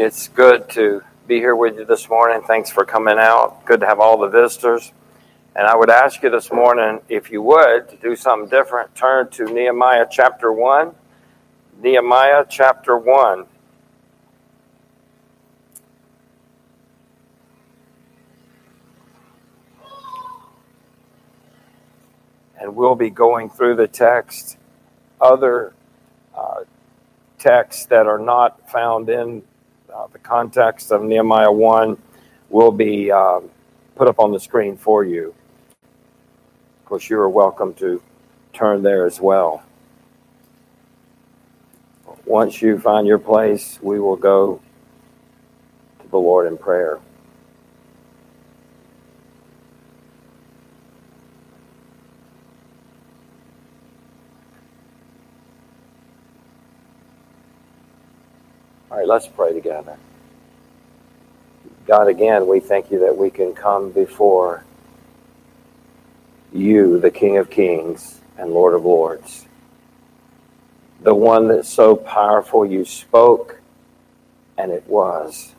It's good to be here with you this morning. Thanks for coming out. Good to have all the visitors. And I would ask you this morning, if you would, to do something different. Turn to Nehemiah chapter 1. Nehemiah chapter 1. And we'll be going through the text, other uh, texts that are not found in uh, the context of Nehemiah 1 will be um, put up on the screen for you. Of course, you are welcome to turn there as well. Once you find your place, we will go to the Lord in prayer. Let's pray together. God, again, we thank you that we can come before you, the King of Kings and Lord of Lords, the one that's so powerful you spoke and it was.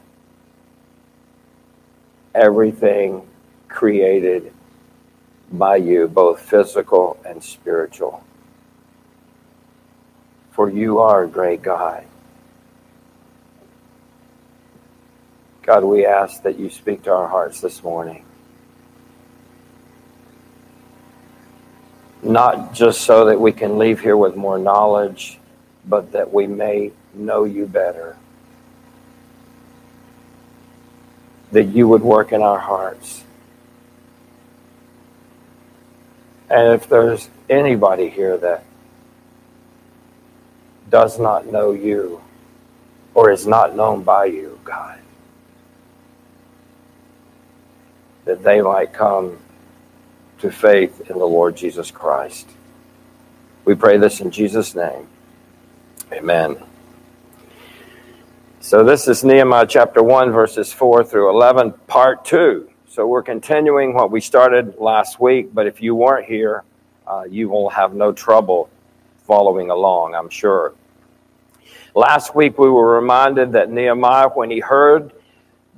Everything created by you, both physical and spiritual. For you are a great God. God, we ask that you speak to our hearts this morning. Not just so that we can leave here with more knowledge, but that we may know you better. That you would work in our hearts. And if there's anybody here that does not know you or is not known by you, God, that they might come to faith in the Lord Jesus Christ. We pray this in Jesus' name. Amen. So, this is Nehemiah chapter 1, verses 4 through 11, part 2. So, we're continuing what we started last week, but if you weren't here, uh, you will have no trouble following along, I'm sure. Last week, we were reminded that Nehemiah, when he heard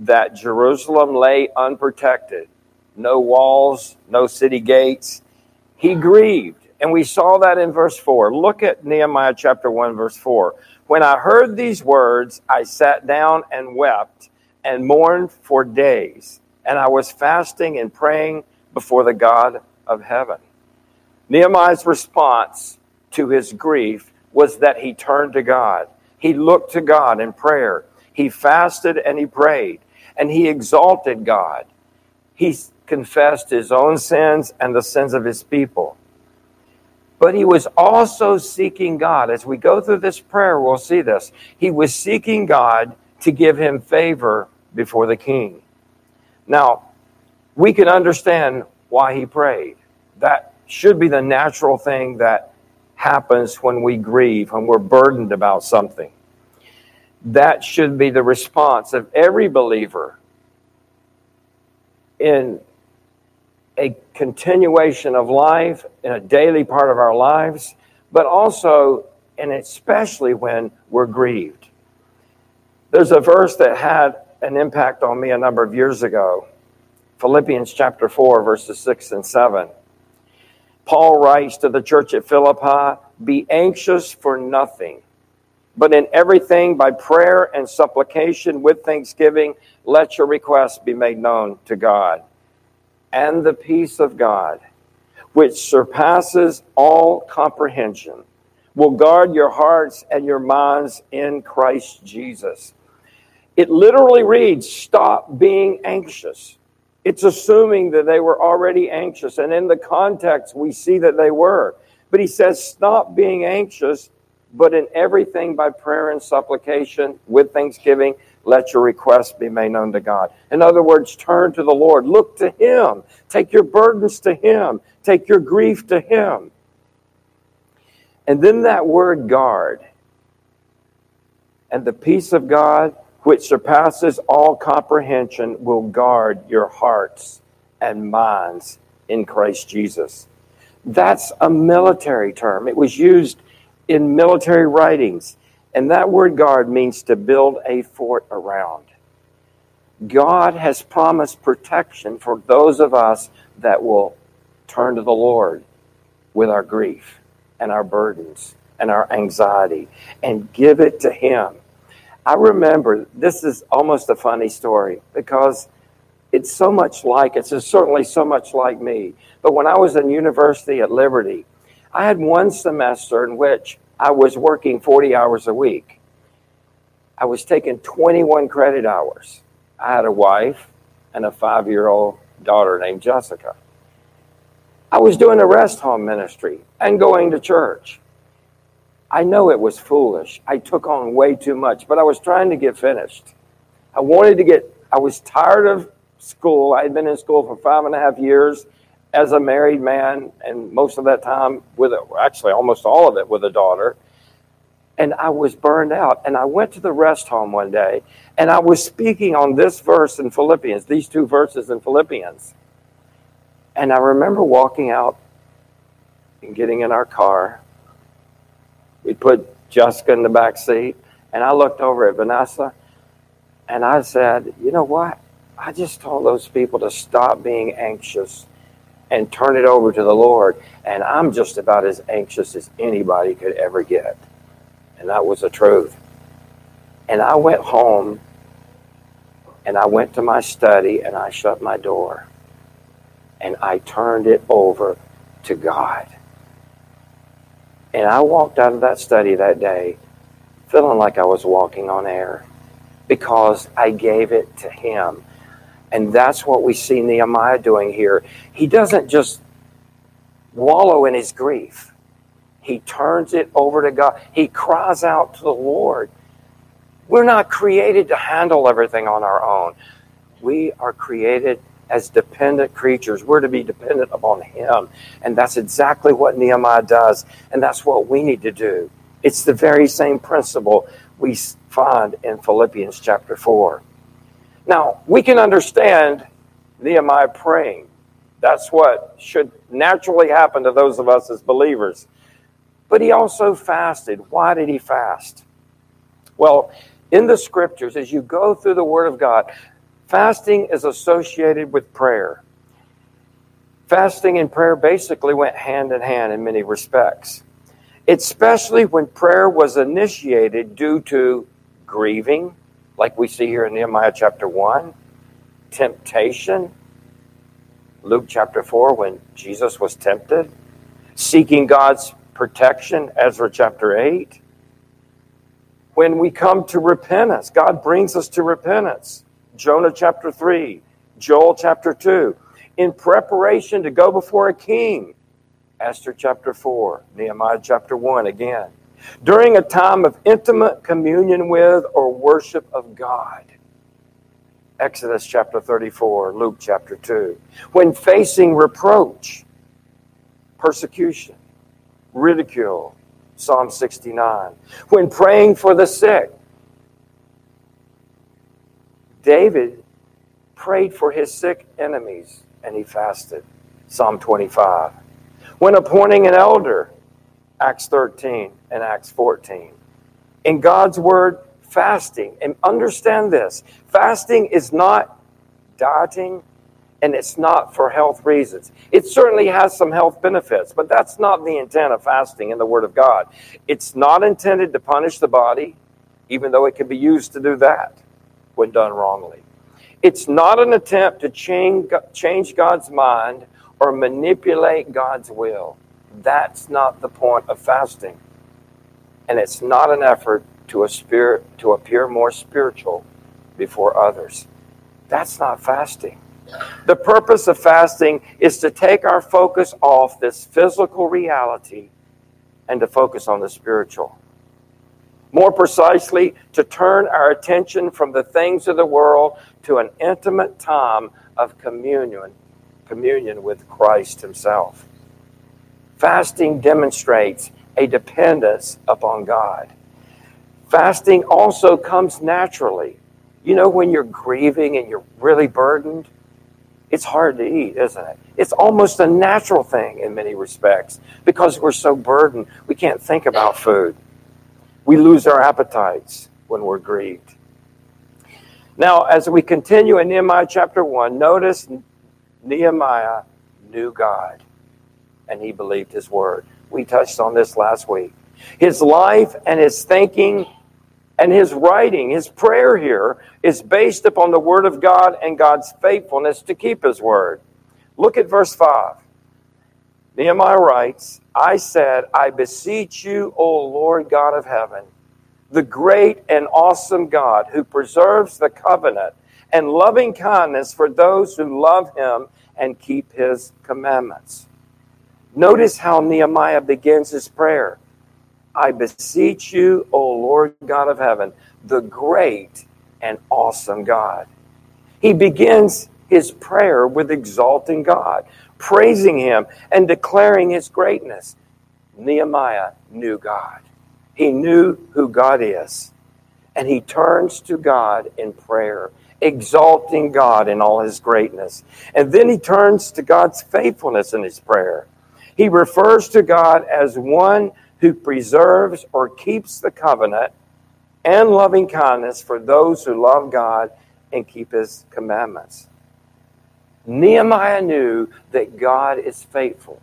that Jerusalem lay unprotected, no walls, no city gates. He grieved. And we saw that in verse 4. Look at Nehemiah chapter 1, verse 4. When I heard these words, I sat down and wept and mourned for days. And I was fasting and praying before the God of heaven. Nehemiah's response to his grief was that he turned to God. He looked to God in prayer. He fasted and he prayed and he exalted God. He confessed his own sins and the sins of his people. But he was also seeking God. As we go through this prayer, we'll see this. He was seeking God to give him favor before the king. Now, we can understand why he prayed. That should be the natural thing that happens when we grieve, when we're burdened about something. That should be the response of every believer in a continuation of life, in a daily part of our lives, but also and especially when we're grieved. There's a verse that had an impact on me a number of years ago Philippians chapter 4, verses 6 and 7. Paul writes to the church at Philippi Be anxious for nothing but in everything, by prayer and supplication with thanksgiving, let your requests be made known to God. And the peace of God, which surpasses all comprehension, will guard your hearts and your minds in Christ Jesus. It literally reads, Stop being anxious. It's assuming that they were already anxious. And in the context, we see that they were. But he says, Stop being anxious but in everything by prayer and supplication with thanksgiving, let your requests be made known to God. In other words, turn to the Lord. Look to Him. Take your burdens to Him. Take your grief to Him. And then that word guard. And the peace of God, which surpasses all comprehension, will guard your hearts and minds in Christ Jesus. That's a military term. It was used in military writings. And that word guard means to build a fort around. God has promised protection for those of us that will turn to the Lord with our grief and our burdens and our anxiety and give it to Him. I remember this is almost a funny story because it's so much like it's certainly so much like me. But when I was in university at Liberty, I had one semester in which I was working 40 hours a week. I was taking 21 credit hours. I had a wife and a five year old daughter named Jessica. I was doing a rest home ministry and going to church. I know it was foolish. I took on way too much, but I was trying to get finished. I wanted to get, I was tired of school. I had been in school for five and a half years as a married man, and most of that time with, a, actually almost all of it with a daughter. And I was burned out. And I went to the rest home one day, and I was speaking on this verse in Philippians, these two verses in Philippians. And I remember walking out and getting in our car we put Jessica in the back seat, and I looked over at Vanessa, and I said, You know what? I just told those people to stop being anxious and turn it over to the Lord. And I'm just about as anxious as anybody could ever get. And that was the truth. And I went home and I went to my study and I shut my door and I turned it over to God. And I walked out of that study that day feeling like I was walking on air because I gave it to him. And that's what we see Nehemiah doing here. He doesn't just wallow in his grief, he turns it over to God. He cries out to the Lord. We're not created to handle everything on our own. We are created as dependent creatures. We're to be dependent upon Him. And that's exactly what Nehemiah does. And that's what we need to do. It's the very same principle we find in Philippians chapter 4. Now, we can understand Nehemiah praying. That's what should naturally happen to those of us as believers. But he also fasted. Why did he fast? Well, in the scriptures, as you go through the Word of God, Fasting is associated with prayer. Fasting and prayer basically went hand in hand in many respects, especially when prayer was initiated due to grieving, like we see here in Nehemiah chapter 1, temptation, Luke chapter 4, when Jesus was tempted, seeking God's protection, Ezra chapter 8. When we come to repentance, God brings us to repentance. Jonah chapter 3, Joel chapter 2. In preparation to go before a king, Esther chapter 4, Nehemiah chapter 1 again. During a time of intimate communion with or worship of God, Exodus chapter 34, Luke chapter 2. When facing reproach, persecution, ridicule, Psalm 69. When praying for the sick, David prayed for his sick enemies and he fasted. Psalm 25. When appointing an elder, Acts 13 and Acts 14. In God's word, fasting, and understand this fasting is not dieting and it's not for health reasons. It certainly has some health benefits, but that's not the intent of fasting in the Word of God. It's not intended to punish the body, even though it can be used to do that when done wrongly. It's not an attempt to change, change God's mind or manipulate God's will. That's not the point of fasting. And it's not an effort to, a spirit, to appear more spiritual before others. That's not fasting. The purpose of fasting is to take our focus off this physical reality and to focus on the spiritual. More precisely, to turn our attention from the things of the world to an intimate time of communion, communion with Christ Himself. Fasting demonstrates a dependence upon God. Fasting also comes naturally. You know, when you're grieving and you're really burdened, it's hard to eat, isn't it? It's almost a natural thing in many respects because we're so burdened, we can't think about food. We lose our appetites when we're grieved. Now, as we continue in Nehemiah chapter 1, notice Nehemiah knew God and he believed his word. We touched on this last week. His life and his thinking and his writing, his prayer here, is based upon the word of God and God's faithfulness to keep his word. Look at verse 5. Nehemiah writes, I said, I beseech you, O Lord God of heaven, the great and awesome God who preserves the covenant and loving kindness for those who love him and keep his commandments. Notice how Nehemiah begins his prayer. I beseech you, O Lord God of heaven, the great and awesome God. He begins his prayer with exalting God, praising him, and declaring his greatness. Nehemiah knew God. He knew who God is. And he turns to God in prayer, exalting God in all his greatness. And then he turns to God's faithfulness in his prayer. He refers to God as one who preserves or keeps the covenant and loving kindness for those who love God and keep his commandments. Nehemiah knew that God is faithful,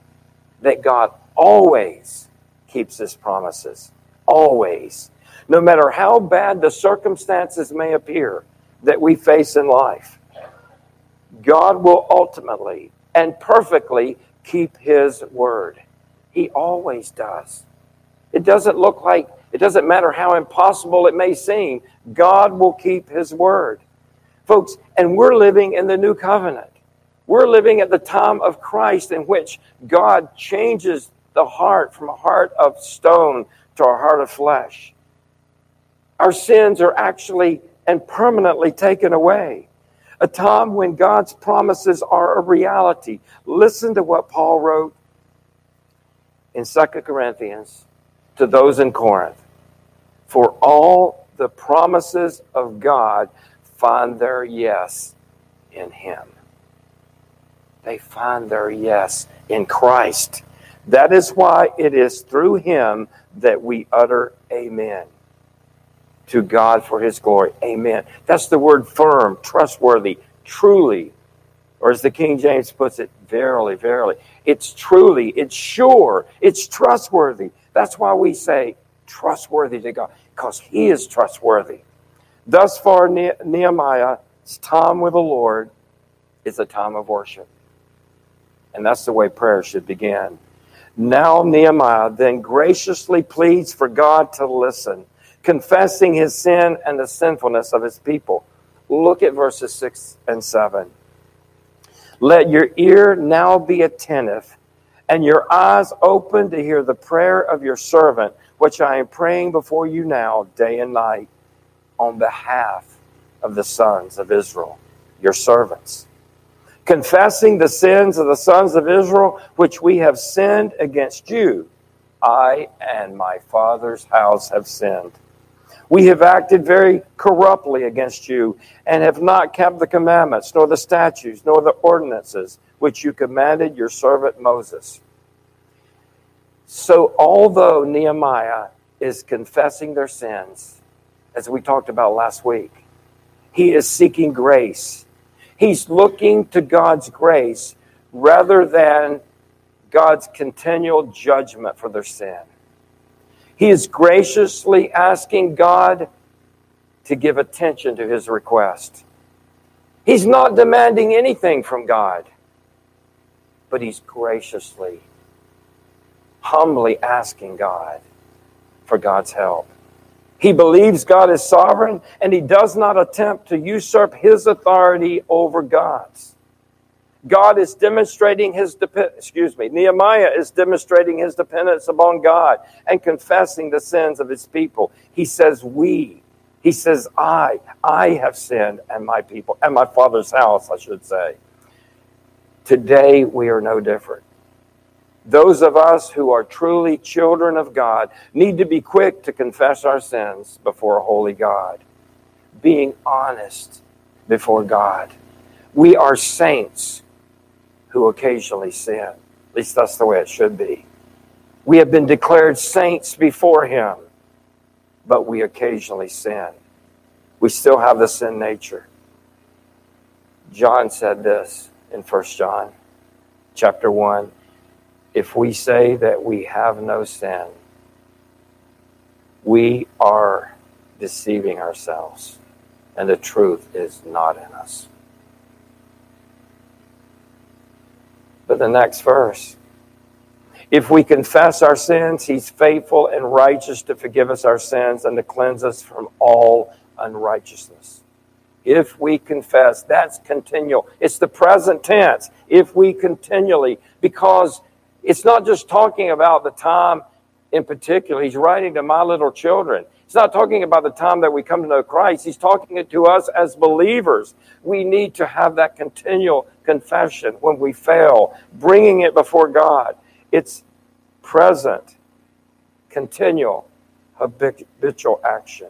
that God always keeps his promises. Always. No matter how bad the circumstances may appear that we face in life, God will ultimately and perfectly keep his word. He always does. It doesn't look like, it doesn't matter how impossible it may seem, God will keep his word. Folks, and we're living in the new covenant. We're living at the time of Christ in which God changes the heart from a heart of stone to a heart of flesh. Our sins are actually and permanently taken away. A time when God's promises are a reality. Listen to what Paul wrote in 2 Corinthians to those in Corinth. For all the promises of God find their yes in Him. They find their yes in Christ. That is why it is through Him that we utter Amen to God for His glory. Amen. That's the word firm, trustworthy, truly, or as the King James puts it, verily, verily. It's truly, it's sure, it's trustworthy. That's why we say trustworthy to God, because He is trustworthy. Thus far, Nehemiah's time with the Lord is a time of worship. And that's the way prayer should begin. Now, Nehemiah then graciously pleads for God to listen, confessing his sin and the sinfulness of his people. Look at verses 6 and 7. Let your ear now be attentive and your eyes open to hear the prayer of your servant, which I am praying before you now, day and night, on behalf of the sons of Israel, your servants. Confessing the sins of the sons of Israel, which we have sinned against you, I and my father's house have sinned. We have acted very corruptly against you and have not kept the commandments, nor the statutes, nor the ordinances which you commanded your servant Moses. So, although Nehemiah is confessing their sins, as we talked about last week, he is seeking grace. He's looking to God's grace rather than God's continual judgment for their sin. He is graciously asking God to give attention to his request. He's not demanding anything from God, but he's graciously, humbly asking God for God's help. He believes God is sovereign and he does not attempt to usurp his authority over God's. God is demonstrating his excuse me, Nehemiah is demonstrating his dependence upon God and confessing the sins of his people. He says we. He says I, I have sinned and my people and my father's house, I should say. Today we are no different. Those of us who are truly children of God need to be quick to confess our sins before a holy God, being honest before God. We are saints who occasionally sin. At least that's the way it should be. We have been declared saints before Him. but we occasionally sin. We still have the sin nature. John said this in 1 John chapter 1 if we say that we have no sin, we are deceiving ourselves, and the truth is not in us. The next verse if we confess our sins, he's faithful and righteous to forgive us our sins and to cleanse us from all unrighteousness. If we confess, that's continual. It's the present tense. If we continually, because it's not just talking about the time in particular. He's writing to my little children. He's not talking about the time that we come to know Christ. He's talking it to us as believers. We need to have that continual confession when we fail, bringing it before God. It's present, continual, habitual action.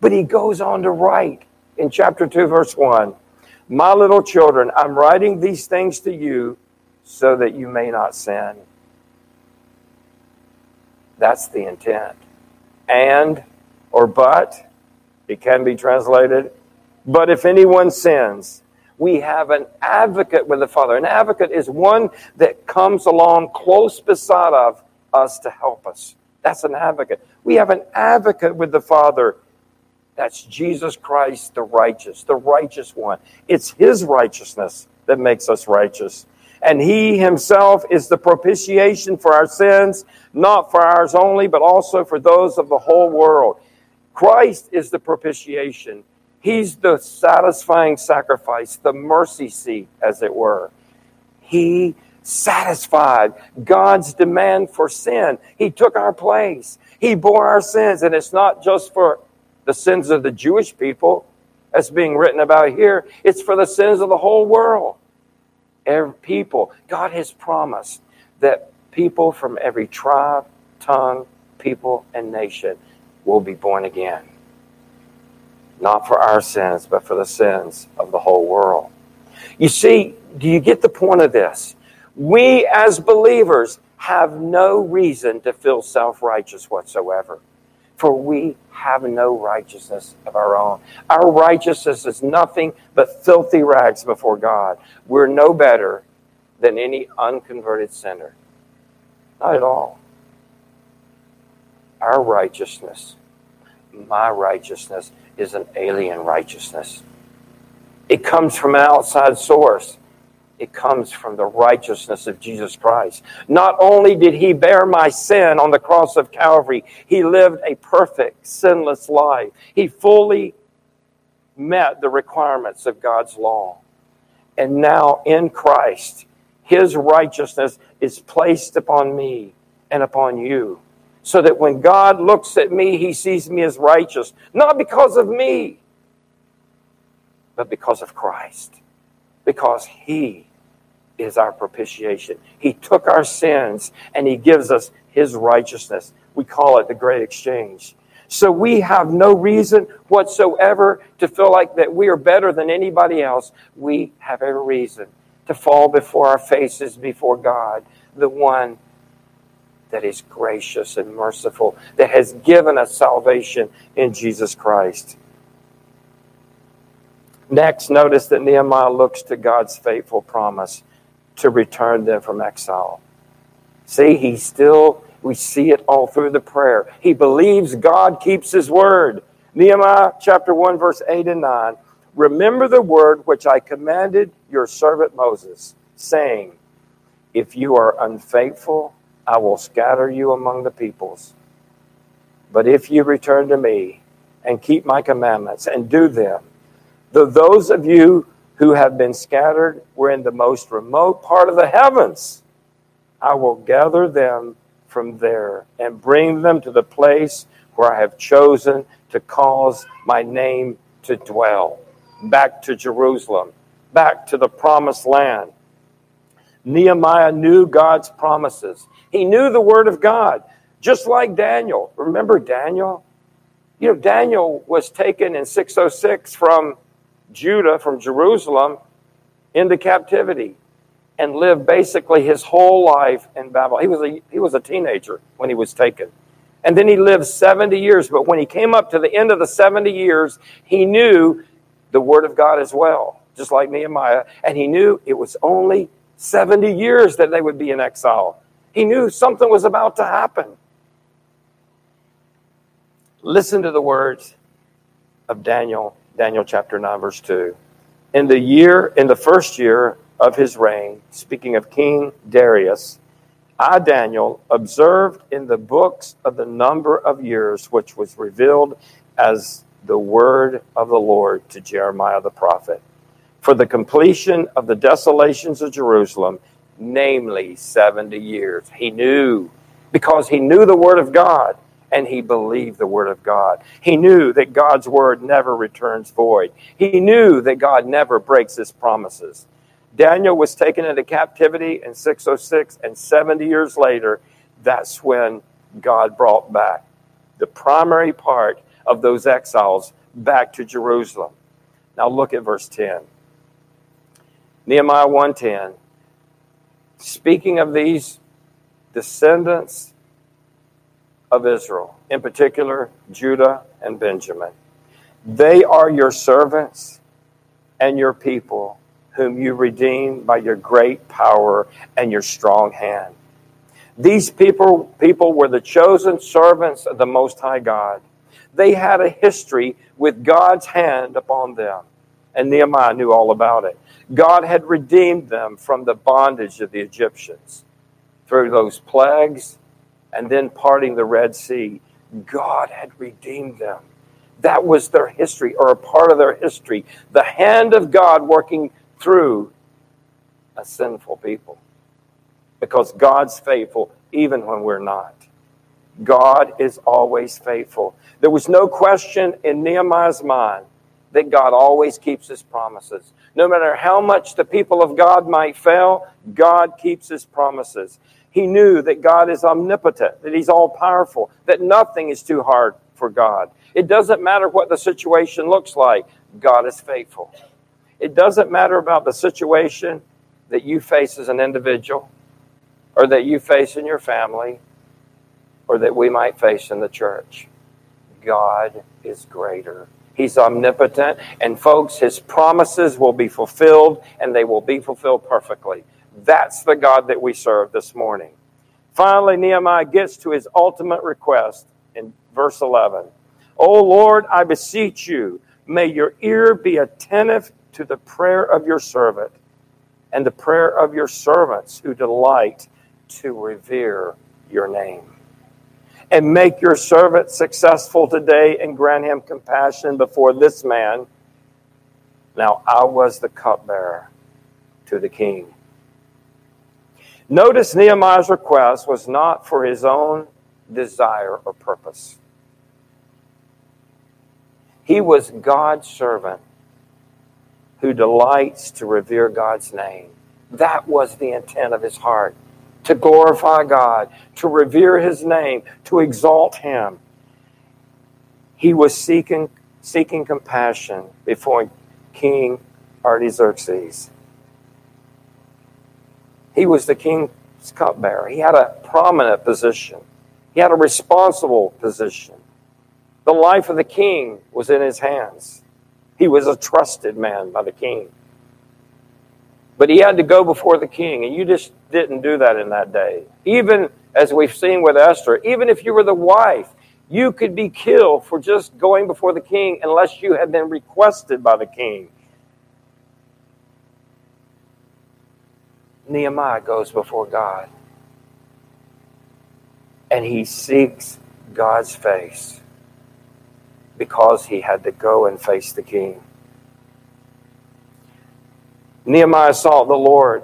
But he goes on to write in chapter 2, verse 1 My little children, I'm writing these things to you so that you may not sin. That's the intent. And or but, it can be translated, but if anyone sins, we have an advocate with the Father. An advocate is one that comes along close beside of us to help us. That's an advocate. We have an advocate with the Father. That's Jesus Christ, the righteous, the righteous one. It's his righteousness that makes us righteous. And he himself is the propitiation for our sins, not for ours only, but also for those of the whole world. Christ is the propitiation. He's the satisfying sacrifice, the mercy seat, as it were. He satisfied God's demand for sin. He took our place. He bore our sins. And it's not just for the sins of the Jewish people, as being written about here, it's for the sins of the whole world every people. God has promised that people from every tribe, tongue, people, and nation will be born again. Not for our sins, but for the sins of the whole world. You see, do you get the point of this? We as believers have no reason to feel self righteous whatsoever for we have no righteousness of our own. Our righteousness is nothing but filthy rags before God. We're no better than any unconverted sinner. Not at all. Our righteousness, my righteousness, is an alien righteousness. It comes from an outside source it comes from the righteousness of Jesus Christ. Not only did he bear my sin on the cross of Calvary, he lived a perfect, sinless life. He fully met the requirements of God's law. And now in Christ, his righteousness is placed upon me and upon you. So that when God looks at me, he sees me as righteous, not because of me, but because of Christ. Because he is our propitiation. He took our sins and he gives us his righteousness. We call it the great exchange. So we have no reason whatsoever to feel like that we are better than anybody else. We have every reason to fall before our faces before God, the one that is gracious and merciful, that has given us salvation in Jesus Christ. Next, notice that Nehemiah looks to God's faithful promise to return them from exile. See, he still, we see it all through the prayer. He believes God keeps his word. Nehemiah chapter 1, verse 8 and 9. Remember the word which I commanded your servant Moses, saying, If you are unfaithful, I will scatter you among the peoples. But if you return to me and keep my commandments and do them, though those of you who have been scattered were in the most remote part of the heavens. I will gather them from there and bring them to the place where I have chosen to cause my name to dwell. Back to Jerusalem, back to the promised land. Nehemiah knew God's promises. He knew the word of God, just like Daniel. Remember Daniel? You know, Daniel was taken in 606 from Judah from Jerusalem into captivity and lived basically his whole life in Babylon. He was a, he was a teenager when he was taken. And then he lived 70 years. But when he came up to the end of the 70 years, he knew the word of God as well, just like Nehemiah. And he knew it was only 70 years that they would be in exile. He knew something was about to happen. Listen to the words of Daniel, Daniel chapter 9, verse 2. In the year, in the first year of his reign, speaking of King Darius, I, Daniel, observed in the books of the number of years which was revealed as the word of the Lord to Jeremiah the prophet for the completion of the desolations of Jerusalem, namely 70 years. He knew because he knew the word of God and he believed the word of God. He knew that God's word never returns void. He knew that God never breaks his promises. Daniel was taken into captivity in 606, and 70 years later, that's when God brought back the primary part of those exiles back to Jerusalem. Now look at verse 10. Nehemiah 1:10 speaking of these descendants of Israel, in particular Judah and Benjamin. They are your servants and your people, whom you redeemed by your great power and your strong hand. These people, people were the chosen servants of the Most High God. They had a history with God's hand upon them, and Nehemiah knew all about it. God had redeemed them from the bondage of the Egyptians through those plagues and then parting the Red Sea. God had redeemed them. That was their history, or a part of their history. The hand of God working through a sinful people. Because God's faithful even when we're not. God is always faithful. There was no question in Nehemiah's mind that God always keeps his promises. No matter how much the people of God might fail, God keeps his promises. He knew that God is omnipotent, that he's all powerful, that nothing is too hard for God. It doesn't matter what the situation looks like, God is faithful. It doesn't matter about the situation that you face as an individual or that you face in your family or that we might face in the church. God is greater. He's omnipotent. And folks, his promises will be fulfilled and they will be fulfilled perfectly. That's the God that we serve this morning. Finally, Nehemiah gets to his ultimate request in verse 11. O Lord, I beseech you, may your ear be attentive to the prayer of your servant and the prayer of your servants who delight to revere your name and make your servant successful today and grant him compassion before this man. Now I was the cupbearer to the king. Notice Nehemiah's request was not for his own desire or purpose. He was God's servant who delights to revere God's name. That was the intent of his heart to glorify God, to revere his name, to exalt him. He was seeking, seeking compassion before King Artaxerxes. He was the king's cupbearer. He had a prominent position, he had a responsible position. The life of the king was in his hands. He was a trusted man by the king. But he had to go before the king, and you just didn't do that in that day. Even as we've seen with Esther, even if you were the wife, you could be killed for just going before the king unless you had been requested by the king. Nehemiah goes before God and he seeks God's face because he had to go and face the king. Nehemiah sought the Lord,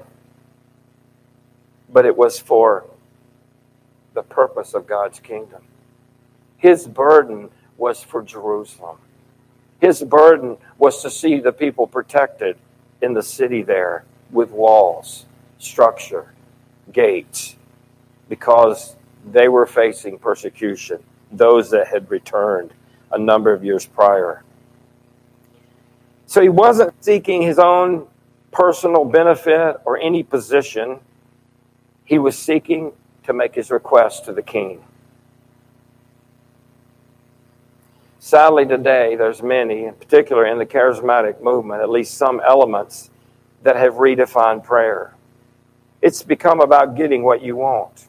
but it was for the purpose of God's kingdom. His burden was for Jerusalem. His burden was to see the people protected in the city there with walls, structure, gates, because they were facing persecution, those that had returned a number of years prior. So he wasn't seeking his own personal benefit or any position. He was seeking to make his request to the king. Sadly, today, there's many, in particular in the charismatic movement, at least some elements that have redefined prayer. It's become about getting what you want.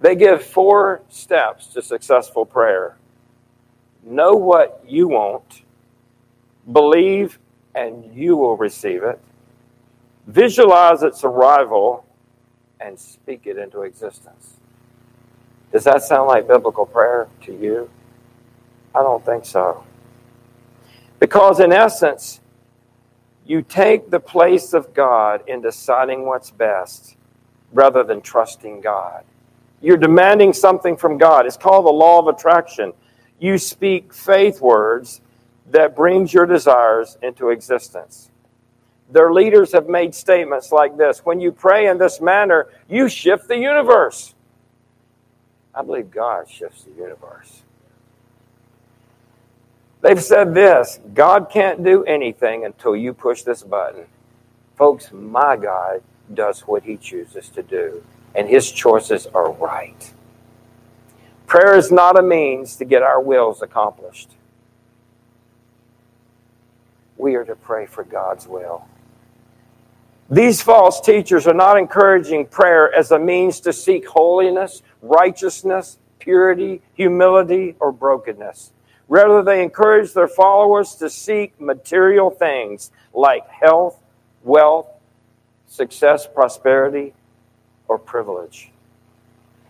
They give four steps to successful prayer know what you want, believe, and you will receive it, visualize its arrival, and speak it into existence. Does that sound like biblical prayer to you? I don't think so. Because, in essence, you take the place of God in deciding what's best rather than trusting God. You're demanding something from God. It's called the law of attraction. You speak faith words that brings your desires into existence. Their leaders have made statements like this When you pray in this manner, you shift the universe. I believe God shifts the universe. They've said this God can't do anything until you push this button. Folks, my God does what he chooses to do, and his choices are right. Prayer is not a means to get our wills accomplished. We are to pray for God's will. These false teachers are not encouraging prayer as a means to seek holiness, righteousness, purity, humility, or brokenness. Rather, they encourage their followers to seek material things like health, wealth, success, prosperity, or privilege.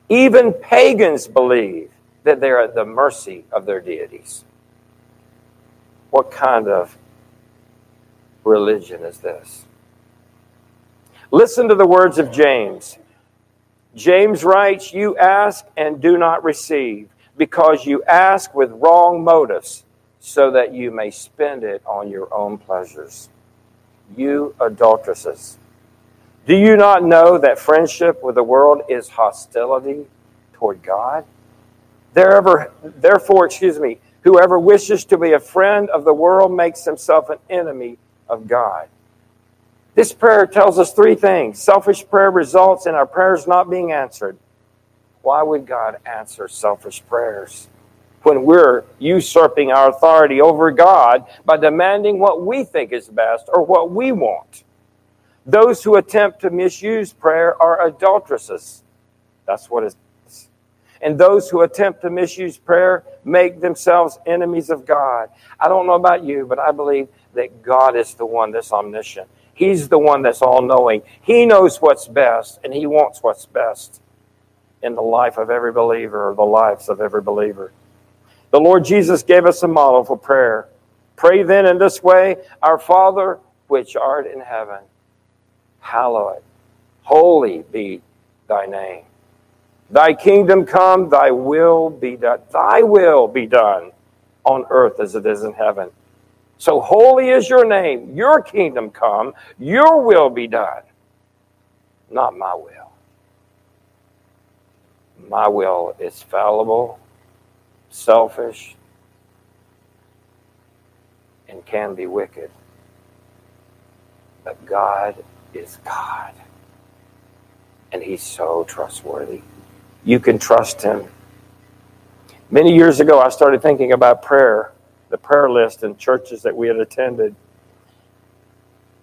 Even pagans believe that they're at the mercy of their deities. What kind of religion is this? Listen to the words of James. James writes, You ask and do not receive, because you ask with wrong motives, so that you may spend it on your own pleasures. You adulteresses. Do you not know that friendship with the world is hostility toward God? therefore, excuse me, whoever wishes to be a friend of the world makes himself an enemy of God. This prayer tells us three things. Selfish prayer results in our prayers not being answered. Why would God answer selfish prayers when we're usurping our authority over God by demanding what we think is best or what we want? Those who attempt to misuse prayer are adulteresses. That's what it is. And those who attempt to misuse prayer make themselves enemies of God. I don't know about you, but I believe that God is the one that's omniscient. He's the one that's all knowing. He knows what's best, and He wants what's best in the life of every believer or the lives of every believer. The Lord Jesus gave us a model for prayer. Pray then in this way Our Father, which art in heaven, hallowed, holy be thy name. Thy kingdom come, thy will be done. Thy will be done on earth as it is in heaven. So holy is your name. Your kingdom come. Your will be done. Not my will. My will is fallible, selfish, and can be wicked. But God is God. And He's so trustworthy. You can trust Him. Many years ago, I started thinking about prayer the prayer list in churches that we had attended.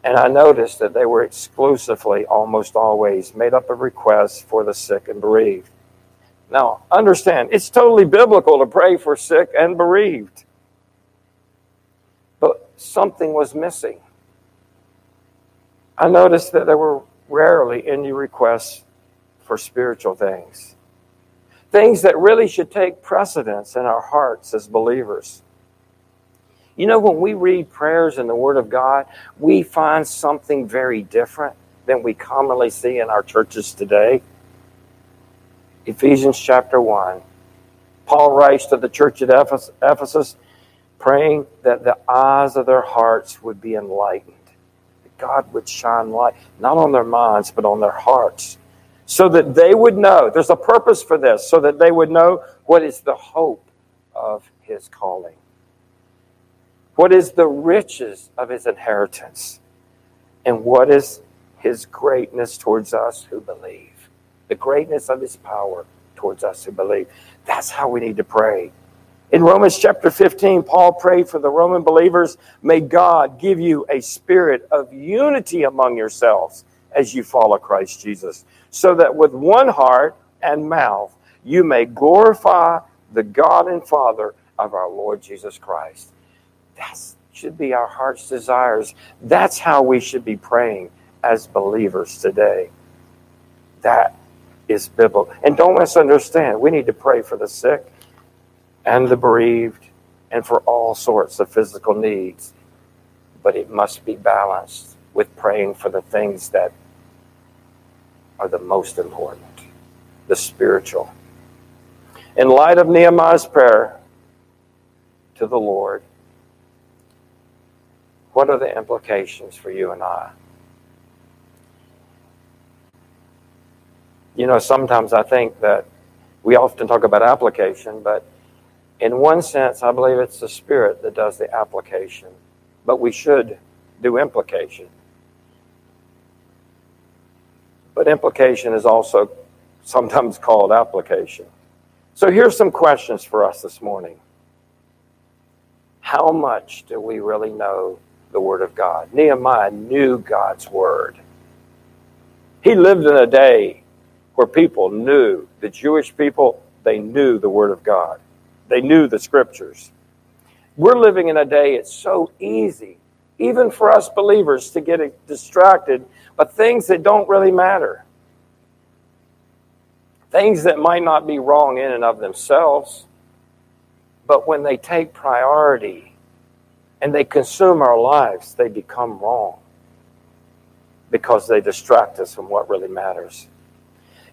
And I noticed that they were exclusively, almost always, made up of requests for the sick and bereaved. Now, understand, it's totally biblical to pray for sick and bereaved. But something was missing. I noticed that there were rarely any requests for spiritual things, things that really should take precedence in our hearts as believers. You know, when we read prayers in the Word of God, we find something very different than we commonly see in our churches today. Ephesians chapter 1. Paul writes to the church at Ephesus, praying that the eyes of their hearts would be enlightened. That God would shine light, not on their minds, but on their hearts, so that they would know. There's a purpose for this, so that they would know what is the hope of his calling what is the riches of his inheritance? And what is his greatness towards us who believe? The greatness of his power towards us who believe. That's how we need to pray. In Romans chapter 15, Paul prayed for the Roman believers May God give you a spirit of unity among yourselves as you follow Christ Jesus, so that with one heart and mouth you may glorify the God and Father of our Lord Jesus Christ. That should be our heart's desires. That's how we should be praying as believers today. That is biblical. And don't misunderstand, we need to pray for the sick and the bereaved and for all sorts of physical needs. But it must be balanced with praying for the things that are the most important the spiritual. In light of Nehemiah's prayer to the Lord, what are the implications for you and I? You know, sometimes I think that we often talk about application, but in one sense, I believe it's the Spirit that does the application, but we should do implication. But implication is also sometimes called application. So here's some questions for us this morning. How much do we really know the Word of God? Nehemiah knew God's Word. He lived in a day where people knew, the Jewish people, they knew the Word of God. They knew the scriptures. We're living in a day it's so easy, even for us believers, to get distracted by things that don't really matter. Things that might not be wrong in and of themselves, but when they take priority and they consume our lives, they become wrong because they distract us from what really matters.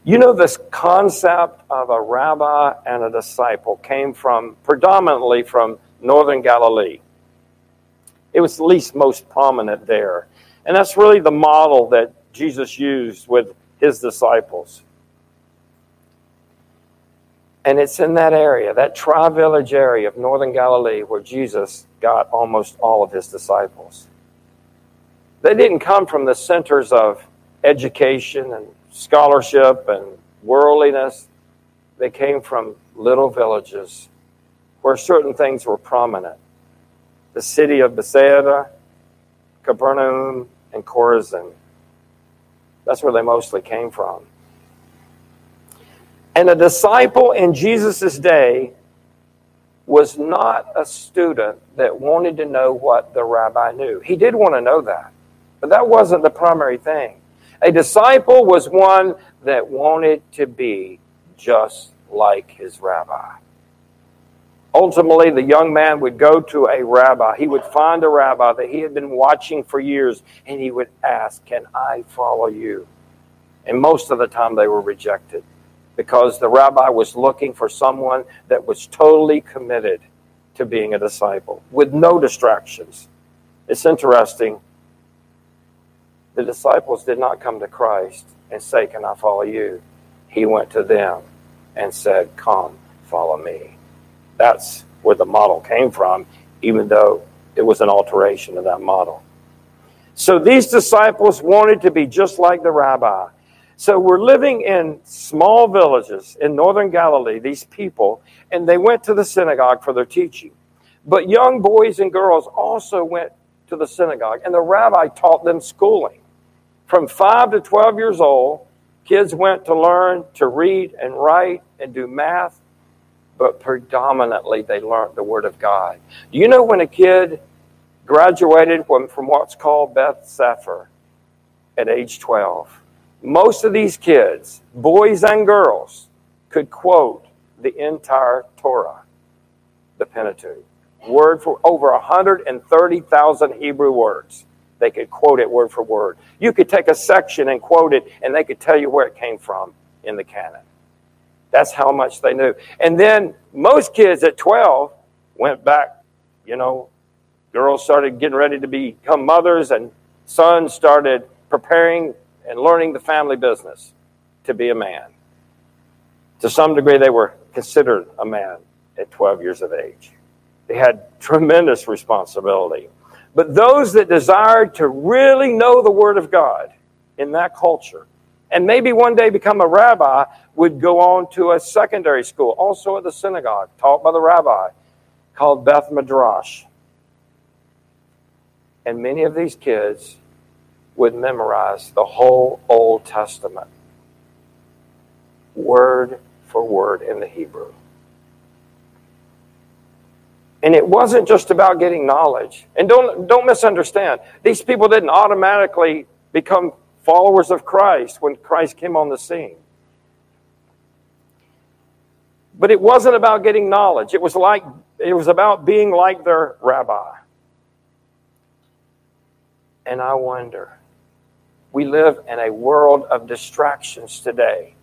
You know, this concept of a rabbi and a disciple came from predominantly from northern Galilee. It was least most prominent there. And that's really the model that Jesus used with his disciples. And it's in that area, that tri village area of northern Galilee, where Jesus got almost all of his disciples. They didn't come from the centers of education and scholarship and worldliness. They came from little villages where certain things were prominent. The city of Bethsaida, Capernaum, and Chorazin. That's where they mostly came from. And a disciple in Jesus' day was not a student that wanted to know what the rabbi knew. He did want to know that, but that wasn't the primary thing. A disciple was one that wanted to be just like his rabbi. Ultimately, the young man would go to a rabbi. He would find a rabbi that he had been watching for years, and he would ask, Can I follow you? And most of the time, they were rejected because the rabbi was looking for someone that was totally committed to being a disciple with no distractions. It's interesting the disciples did not come to Christ and say, Can I follow you? He went to them and said, Come, follow me. That's where the model came from, even though it was an alteration of that model. So these disciples wanted to be just like the rabbi. So we're living in small villages in northern Galilee, these people, and they went to the synagogue for their teaching. But young boys and girls also went to the synagogue, and the rabbi taught them schooling. From 5 to 12 years old, kids went to learn to read and write and do math, but predominantly they learned the Word of God. Do you know when a kid graduated from from what's called Beth Sefer at age 12? Most of these kids, boys and girls, could quote the entire Torah, the Pentateuch, word for over 130,000 Hebrew words. They could quote it word for word. You could take a section and quote it, and they could tell you where it came from in the canon. That's how much they knew. And then most kids at 12 went back, you know, girls started getting ready to become mothers, and sons started preparing and learning the family business to be a man. To some degree, they were considered a man at 12 years of age. They had tremendous responsibility. But those that desired to really know the Word of God in that culture, and maybe one day become a rabbi, would go on to a secondary school, also at the synagogue, taught by the rabbi, called Beth Midrash. And many of these kids would memorize the whole Old Testament, word for word in the Hebrew. And it wasn't just about getting knowledge. And don't, don't misunderstand, these people didn't automatically become followers of Christ when Christ came on the scene. But it wasn't about getting knowledge. It was like it was about being like their rabbi. And I wonder, we live in a world of distractions today.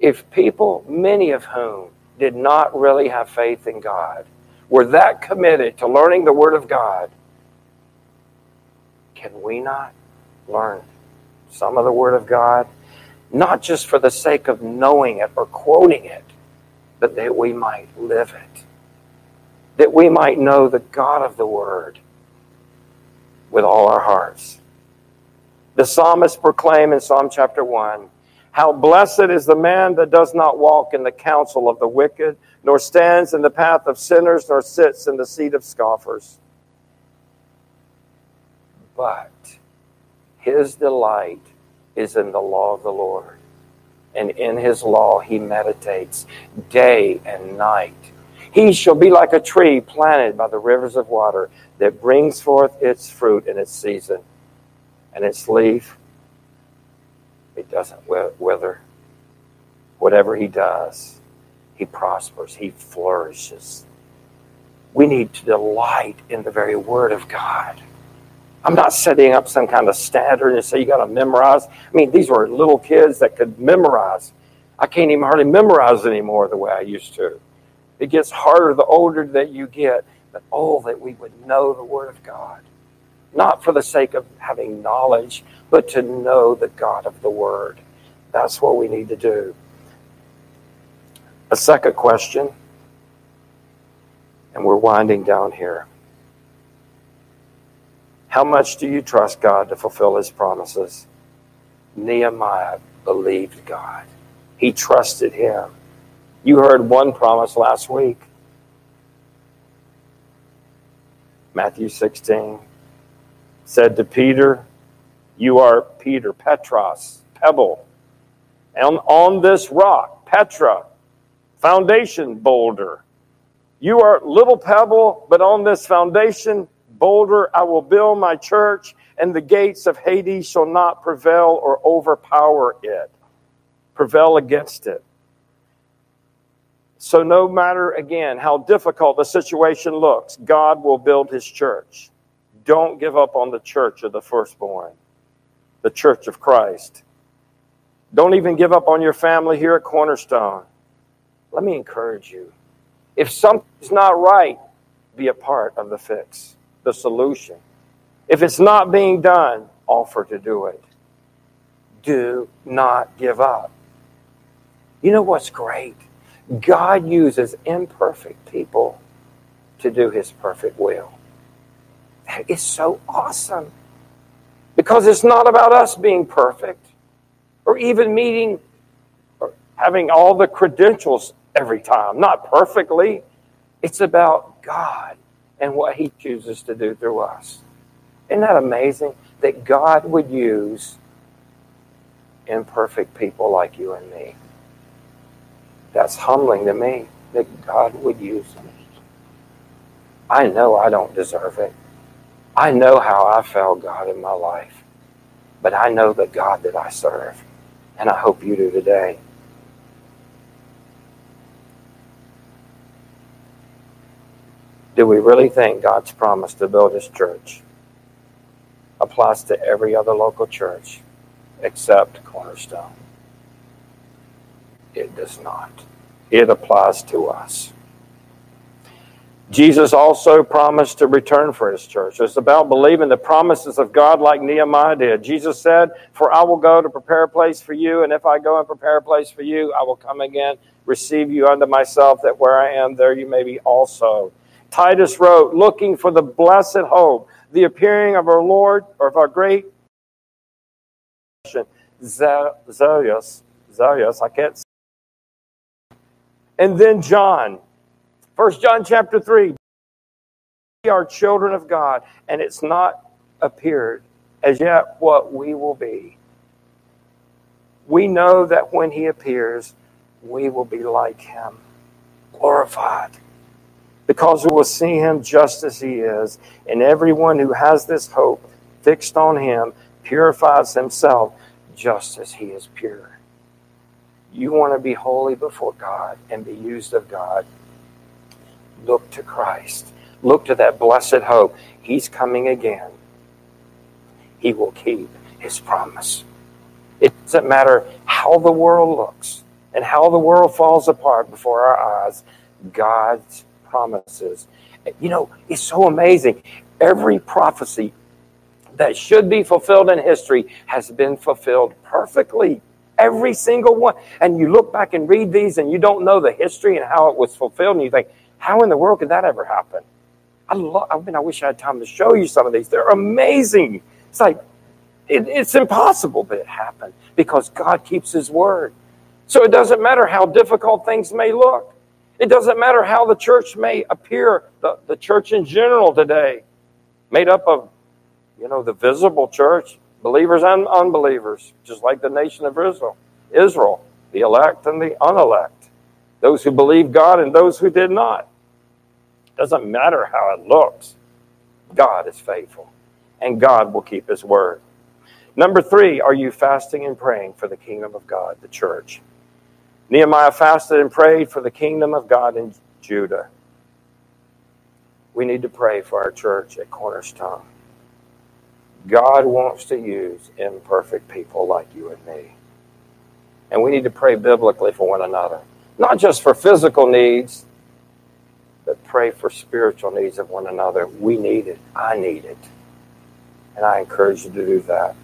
If people, many of whom did not really have faith in God, were that committed to learning the Word of God, can we not learn some of the Word of God? Not just for the sake of knowing it or quoting it, but that we might live it. That we might know the God of the Word with all our hearts. The psalmist proclaimed in Psalm chapter 1 How blessed is the man that does not walk in the counsel of the wicked, nor stands in the path of sinners, nor sits in the seat of scoffers. But his delight is in the law of the Lord. And in his law he meditates day and night. He shall be like a tree planted by the rivers of water that brings forth its fruit in its season and its leaf, it doesn't wither. Whatever he does, he prospers, he flourishes. We need to delight in the very word of God. I'm not setting up some kind of standard and say you got to memorize. I mean, these were little kids that could memorize. I can't even hardly memorize anymore the way I used to. It gets harder the older that you get, but oh, that we would know the Word of God not for the sake of having knowledge, but to know the God of the Word. That's what we need to do. A second question, and we're winding down here. How much do you trust God to fulfill His promises? Nehemiah believed God, he trusted Him. You heard one promise last week Matthew 16 said to Peter, You are Peter, Petros, pebble. And on this rock, Petra, foundation boulder. You are little pebble, but on this foundation boulder I will build my church, and the gates of Hades shall not prevail or overpower it, prevail against it. So, no matter again how difficult the situation looks, God will build his church. Don't give up on the church of the firstborn, the church of Christ. Don't even give up on your family here at Cornerstone. Let me encourage you. If something's not right, be a part of the fix, the solution. If it's not being done, offer to do it. Do not give up. You know what's great? God uses imperfect people to do his perfect will. That is so awesome. Because it's not about us being perfect or even meeting or having all the credentials every time, not perfectly. It's about God and what He chooses to do through us. Isn't that amazing that God would use imperfect people like you and me? That's humbling to me that God would use me. I know I don't deserve it. I know how I failed God in my life, but I know the God that I serve, and I hope you do today. Do we really think God's promise to build his church applies to every other local church except Cornerstone? It does not. It applies to us. Jesus also promised to return for his church. It's about believing the promises of God like Nehemiah did. Jesus said, For I will go to prepare a place for you, and if I go and prepare a place for you, I will come again, receive you unto myself, that where I am, there you may be also. Titus wrote, Looking for the blessed hope, the appearing of our Lord, or of our great Zeus, Zeus, I can't. And then John First John chapter 3. We are children of God, and it's not appeared as yet what we will be. We know that when he appears, we will be like him, glorified, because we will see him just as he is. And everyone who has this hope fixed on him purifies himself just as he is pure. You want to be holy before God and be used of God. Look to Christ. Look to that blessed hope. He's coming again. He will keep his promise. It doesn't matter how the world looks and how the world falls apart before our eyes. God's promises. You know, it's so amazing. Every prophecy that should be fulfilled in history has been fulfilled perfectly. Every single one. And you look back and read these and you don't know the history and how it was fulfilled, and you think, how in the world could that ever happen? I, love, I mean, I wish I had time to show you some of these. They're amazing. It's like, it, it's impossible, but it happened because God keeps His word. So it doesn't matter how difficult things may look. It doesn't matter how the church may appear, the, the church in general today, made up of, you know, the visible church, believers and unbelievers, just like the nation of Israel, Israel, the elect and the unelect, those who believed God and those who did not. Doesn't matter how it looks. God is faithful, and God will keep his word. Number three, are you fasting and praying for the kingdom of God, the church? Nehemiah fasted and prayed for the kingdom of God in Judah. We need to pray for our church at Cornerstone. God wants to use imperfect people like you and me. And we need to pray biblically for one another. Not just for physical needs, pray for spiritual needs of one another. We need it. I need it. And I encourage you to do that.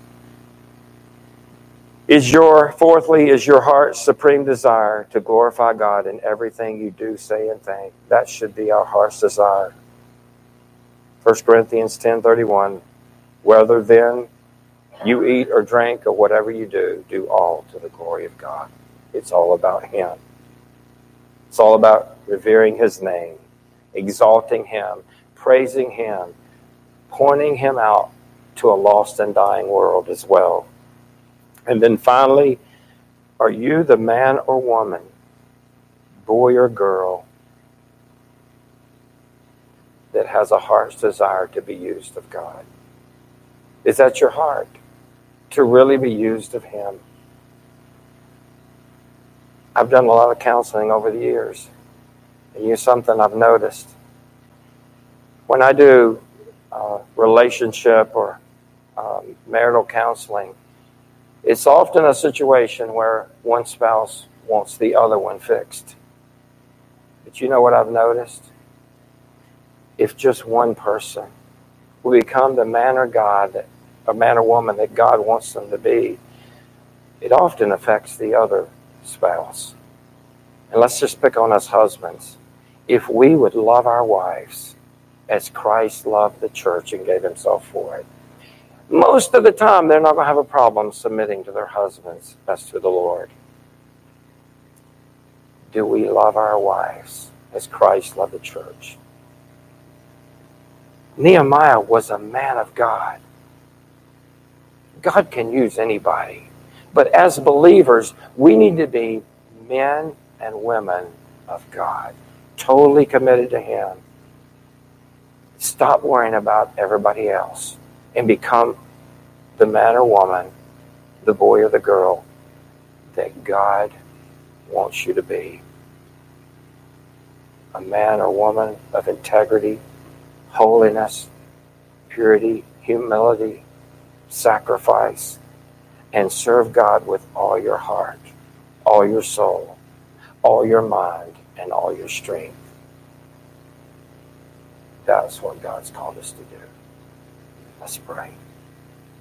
Is your, fourthly, is your heart's supreme desire to glorify God in everything you do, say, and think? That should be our heart's desire. 1 Corinthians 10.31 Whether then you eat or drink or whatever you do, do all to the glory of God. It's all about Him. It's all about revering His name, exalting Him, praising Him, pointing Him out to a lost and dying world as well. And then finally, are you the man or woman, boy or girl, that has a heart's desire to be used of God? Is that your heart? To really be used of Him? I've done a lot of counseling over the years, and something I've noticed. When I do uh, relationship or um, marital counseling, it's often a situation where one spouse wants the other one fixed. But you know what I've noticed? If just one person will become the man or God, a man or woman that God wants them to be, it often affects the other spouse. And let's just pick on us husbands. If we would love our wives as Christ loved the church and gave himself for it, most of the time they're not going to have a problem submitting to their husbands as to the Lord. Do we love our wives as Christ loved the church? Nehemiah was a man of God. God can use anybody. But as believers, we need to be men and women of God, totally committed to Him. Stop worrying about everybody else and become the man or woman, the boy or the girl that God wants you to be. A man or woman of integrity, holiness, purity, humility, sacrifice, and serve God with all your heart, all your soul, all your mind, and all your strength. That's what God's called us to do. Let's pray.